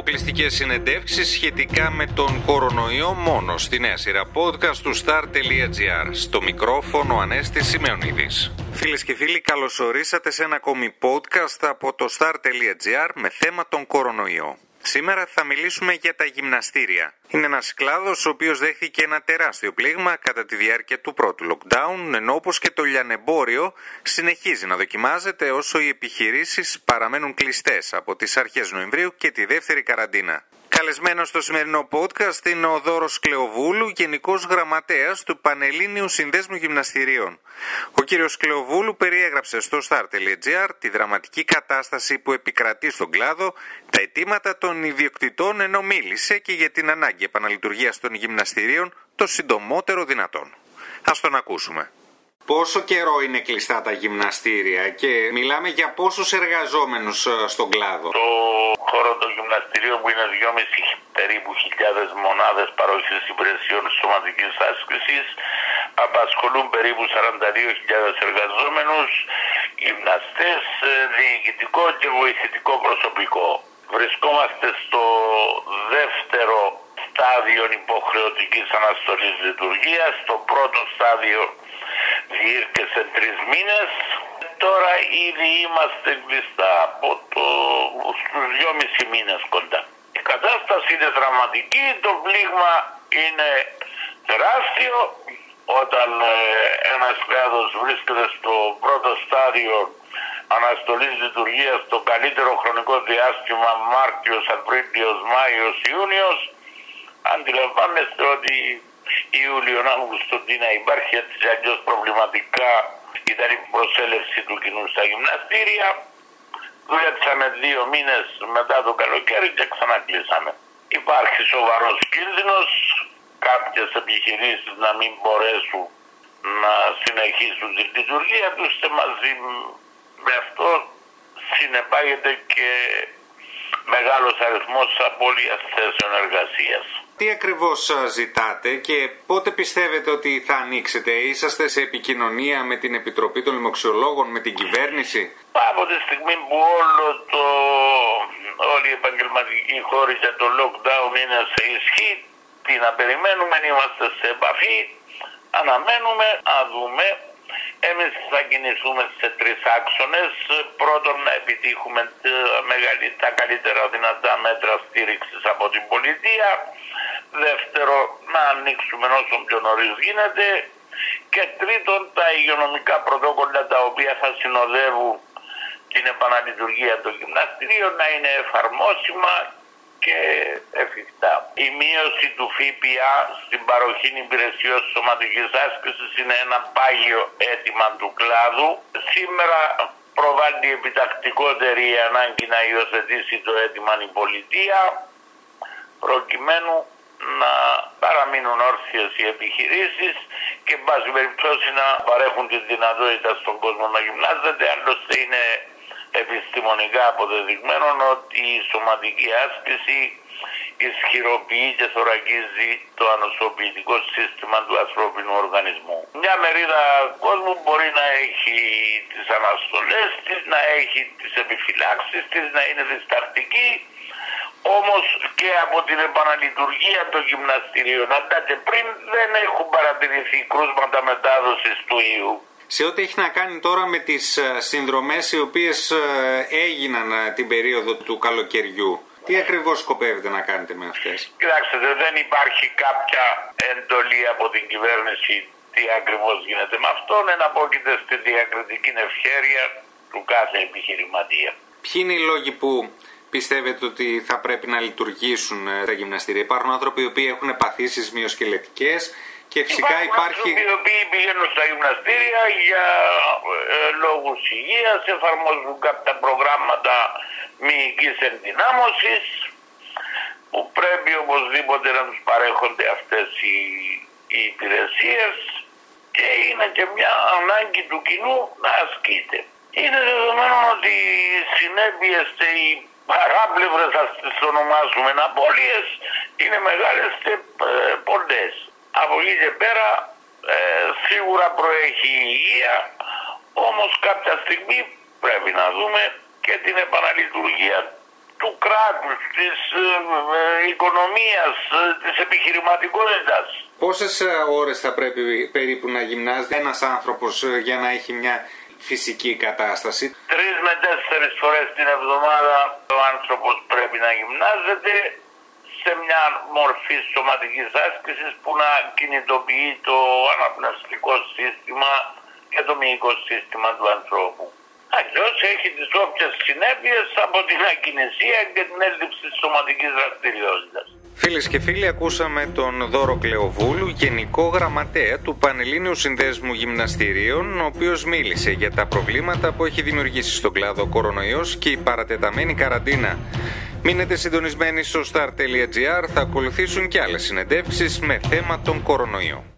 αποκλειστικές συνεντεύξεις σχετικά με τον κορονοϊό μόνο στη νέα σειρά podcast του star.gr. Στο μικρόφωνο Ανέστη Σημεωνίδη. Φίλες και φίλοι, καλωσορίσατε σε ένα ακόμη podcast από το star.gr με θέμα τον κορονοϊό. Σήμερα θα μιλήσουμε για τα γυμναστήρια. Είναι ένας κλάδος ο οποίος δέχθηκε ένα τεράστιο πλήγμα κατά τη διάρκεια του πρώτου lockdown, ενώ όπως και το λιανεμπόριο συνεχίζει να δοκιμάζεται όσο οι επιχειρήσεις παραμένουν κλειστές από τις αρχές Νοεμβρίου και τη δεύτερη καραντίνα. Καλεσμένο στο σημερινό podcast είναι ο Δώρος Κλεοβούλου, Γενικός Γραμματέας του Πανελλήνιου Συνδέσμου Γυμναστηρίων. Ο κύριος Κλεοβούλου περιέγραψε στο star.gr τη δραματική κατάσταση που επικρατεί στον κλάδο, τα αιτήματα των ιδιοκτητών ενώ μίλησε και για την ανάγκη επαναλειτουργίας των γυμναστηρίων το συντομότερο δυνατόν. Ας τον ακούσουμε. Πόσο καιρό είναι κλειστά τα γυμναστήρια και μιλάμε για πόσους εργαζόμενους ε, στον κλάδο; Το χώρο των γυμναστηρίων που είναι 2,5 περίπου χιλιάδες μονάδες παροχής υπηρεσιών σωματικής άσκησης απασχολούν περίπου 42.000 εργαζόμενους, γυμναστές, ε, διοικητικό και βοηθητικό προσωπικό. Βρισκόμαστε στο δεύτερο στάδιο υποχρεωτικής αναστολής λειτουργίας. Το πρώτο στάδιο διήρκεσε τρεις μήνες. Τώρα ήδη είμαστε κλειστά από το, στους δυόμισι μήνες κοντά. Η κατάσταση είναι δραματική, το πλήγμα είναι τεράστιο. Όταν ε, ένας κλάδος βρίσκεται στο πρώτο στάδιο αναστολής λειτουργίας το καλύτερο χρονικό διάστημα Μάρτιος, Απρίλιος, Μάιος, Ιούνιος αντιλαμβάνεστε ότι Ιούλιο Αύγουστο να υπάρχει έτσι αλλιώς προβληματικά ήταν η προσέλευση του κοινού στα γυμναστήρια. Δουλέψαμε δύο μήνες μετά το καλοκαίρι και ξανακλείσαμε. Υπάρχει σοβαρός κίνδυνος κάποιες επιχειρήσεις να μην μπορέσουν να συνεχίσουν τη λειτουργία τους και μαζί με αυτό συνεπάγεται και μεγάλος αριθμός απώλειας θέσεων εργασίας. Τι ακριβώς ζητάτε και πότε πιστεύετε ότι θα ανοίξετε, είσαστε σε επικοινωνία με την Επιτροπή των Λοιμοξιολόγων, με την κυβέρνηση; Από τη στιγμή που όλο το, όλη η επαγγελματική χώρη για το lockdown είναι σε ισχύ, τι να περιμένουμε, είμαστε σε επαφή, αναμένουμε να δούμε εμείς θα κινηθούμε σε τρεις άξονες. Πρώτον να επιτύχουμε τα καλύτερα δυνατά μέτρα στήριξης από την πολιτεία. Δεύτερο να ανοίξουμε όσο πιο νωρίς γίνεται. Και τρίτον τα υγειονομικά πρωτόκολλα τα οποία θα συνοδεύουν την επαναλειτουργία των γυμναστηρίων να είναι εφαρμόσιμα και εφικτά. Η μείωση του ΦΠΑ στην παροχή υπηρεσιών σωματικής άσκησης είναι ένα πάγιο αίτημα του κλάδου. Σήμερα προβάλλει επιτακτικότερη η ανάγκη να υιοθετήσει το αίτημα η πολιτεία προκειμένου να παραμείνουν όρθιες οι επιχειρήσεις και εν πάση περιπτώσει να παρέχουν τη δυνατότητα στον κόσμο να γυμνάζεται. Άλλωστε είναι επιστημονικά αποδεδειγμένο ότι η σωματική άσκηση ισχυροποιεί και θωρακίζει το ανοσοποιητικό σύστημα του ανθρώπινου οργανισμού. Μια μερίδα κόσμου μπορεί να έχει τις αναστολές της, να έχει τις επιφυλάξεις της, να είναι διστακτική, όμως και από την επαναλειτουργία των γυμναστηρίων, αντά πριν δεν έχουν παρατηρηθεί κρούσματα μετάδοσης του ιού σε ό,τι έχει να κάνει τώρα με τις ε, συνδρομές οι οποίες ε, έγιναν ε, την περίοδο του καλοκαιριού. Τι ακριβώς σκοπεύετε να κάνετε με αυτές; Κοιτάξτε, δεν υπάρχει κάποια εντολή από την κυβέρνηση τι ακριβώς γίνεται με αυτόν. Εναπόκειται στη διακριτική ευχέρεια του κάθε επιχειρηματία. Ποιοι είναι οι λόγοι που πιστεύετε ότι θα πρέπει να λειτουργήσουν τα γυμναστήρια; Υπάρχουν άνθρωποι οι οποίοι έχουν παθήσεις μειοσκελετικές και φυσικά υπάρχει... Οι οποίοι πηγαίνουν στα γυμναστήρια για ε, λόγους υγείας, εφαρμόζουν κάποια προγράμματα μυϊκής ενδυνάμωσης που πρέπει οπωσδήποτε να τους παρέχονται αυτές οι, οι υπηρεσίες και είναι και μια ανάγκη του κοινού να ασκείται. Είναι δεδομένο ότι οι συνέπειες και οι παράπλευρες, ας τις ονομάσουμε, απώλειες είναι μεγάλες και ε, πολλές. Από εκεί και πέρα ε, σίγουρα προέχει η υγεία, όμως κάποια στιγμή πρέπει να δούμε και την επαναλειτουργία του κράτους, της ε, ε, οικονομίας, ε, της επιχειρηματικότητας. Πόσες ε, ώρες θα πρέπει περίπου να γυμνάζεται ένας άνθρωπος ε, για να έχει μια φυσική κατάσταση; Τρεις με τέσσερις φορές την εβδομάδα ο άνθρωπος πρέπει να γυμνάζεται σε μια μορφή σωματικής άσκησης που να κινητοποιεί το αναπνευστικό σύστημα και το μυϊκό σύστημα του ανθρώπου. Αλλιώ έχει τις όποιες συνέπειες από την ακινησία και την έλλειψη τη σωματικής δραστηριότητας. Φίλες και φίλοι, ακούσαμε τον Δώρο Κλεοβούλου, Γενικό Γραμματέα του Πανελλήνιου Συνδέσμου Γυμναστηρίων, ο οποίος μίλησε για τα προβλήματα που έχει δημιουργήσει στον κλάδο κορονοϊός και η παρατεταμένη καραντίνα. Μείνετε συντονισμένοι στο star.gr, θα ακολουθήσουν και άλλες συνεντεύξεις με θέμα τον κορονοϊό.